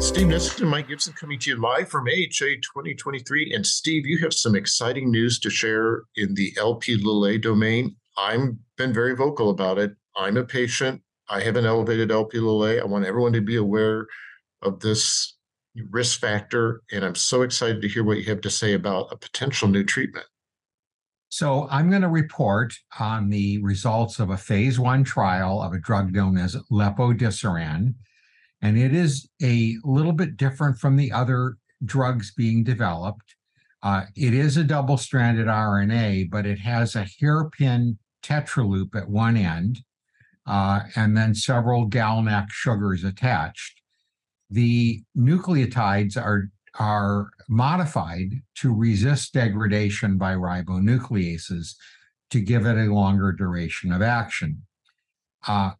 Steve Nissen and Mike Gibson coming to you live from AHA 2023. And Steve, you have some exciting news to share in the LP A domain. I've been very vocal about it. I'm a patient. I have an elevated LP A. I want everyone to be aware of this risk factor. And I'm so excited to hear what you have to say about a potential new treatment. So, I'm going to report on the results of a phase one trial of a drug known as lepodisiran and it is a little bit different from the other drugs being developed. Uh, it is a double stranded RNA, but it has a hairpin tetraloop at one end uh, and then several GalNAc sugars attached. The nucleotides are, are modified to resist degradation by ribonucleases to give it a longer duration of action. Uh,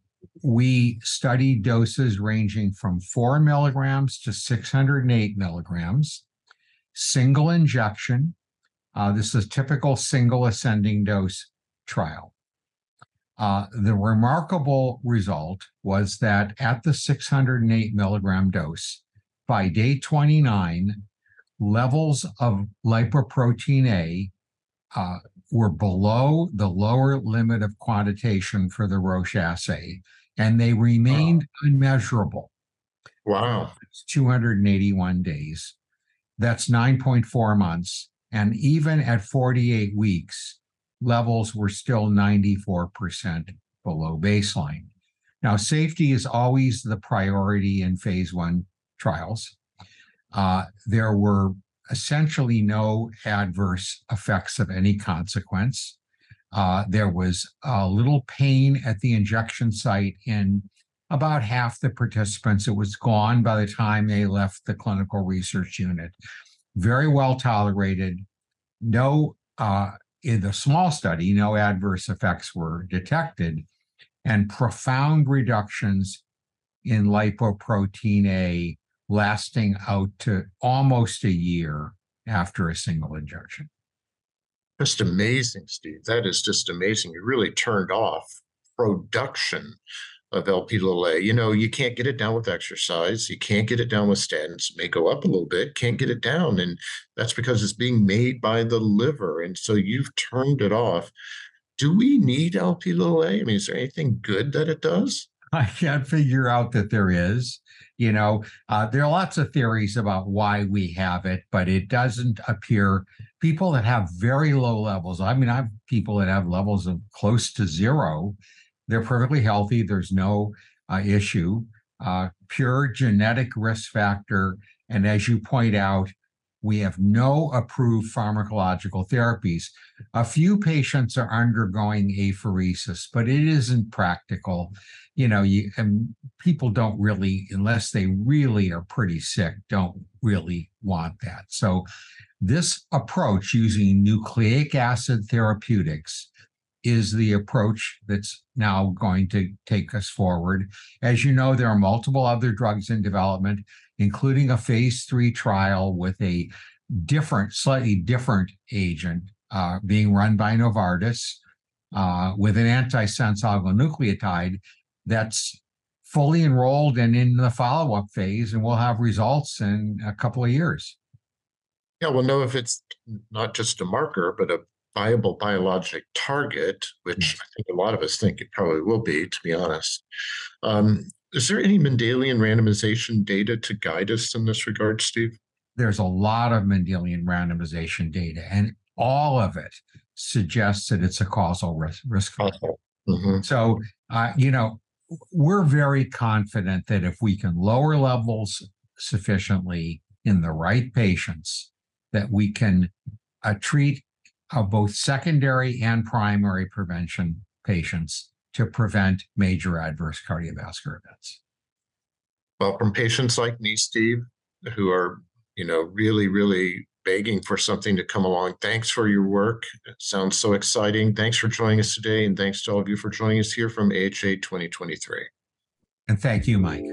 we studied doses ranging from four milligrams to 608 milligrams, single injection. Uh, this is a typical single ascending dose trial. Uh, the remarkable result was that at the 608 milligram dose, by day 29, levels of lipoprotein A uh, were below the lower limit of quantitation for the Roche assay, and they remained wow. unmeasurable. Wow. It's 281 days. That's 9.4 months. And even at 48 weeks, levels were still 94% below baseline. Now, safety is always the priority in phase one trials. Uh, there were essentially no adverse effects of any consequence. Uh, there was a little pain at the injection site in about half the participants. It was gone by the time they left the clinical research unit. Very well tolerated. No, uh, in the small study, no adverse effects were detected, and profound reductions in lipoprotein A lasting out to almost a year after a single injection. Just amazing, Steve. That is just amazing. You really turned off production of LP A. You know, you can't get it down with exercise. You can't get it down with statins. It may go up a little bit, can't get it down. And that's because it's being made by the liver. And so you've turned it off. Do we need LP Little? I mean, is there anything good that it does? I can't figure out that there is. You know, uh, there are lots of theories about why we have it, but it doesn't appear people that have very low levels. I mean, I have people that have levels of close to zero. They're perfectly healthy. There's no uh, issue. Uh, pure genetic risk factor. And as you point out, we have no approved pharmacological therapies. A few patients are undergoing apheresis, but it isn't practical. You know, you and people don't really, unless they really are pretty sick, don't really want that. So, this approach using nucleic acid therapeutics is the approach that's now going to take us forward. As you know, there are multiple other drugs in development including a phase three trial with a different, slightly different agent uh, being run by Novartis uh, with an antisense oligonucleotide that's fully enrolled and in the follow up phase, and we'll have results in a couple of years. Yeah, we'll know if it's not just a marker, but a viable biologic target, which I think a lot of us think it probably will be, to be honest. Um, is there any Mendelian randomization data to guide us in this regard, Steve? There's a lot of Mendelian randomization data, and all of it suggests that it's a causal risk. risk mm-hmm. So, uh, you know, we're very confident that if we can lower levels sufficiently in the right patients, that we can uh, treat uh, both secondary and primary prevention patients to prevent major adverse cardiovascular events. Well, from patients like me, Steve, who are, you know, really, really begging for something to come along. Thanks for your work. It sounds so exciting. Thanks for joining us today, and thanks to all of you for joining us here from AHA 2023. And thank you, Mike.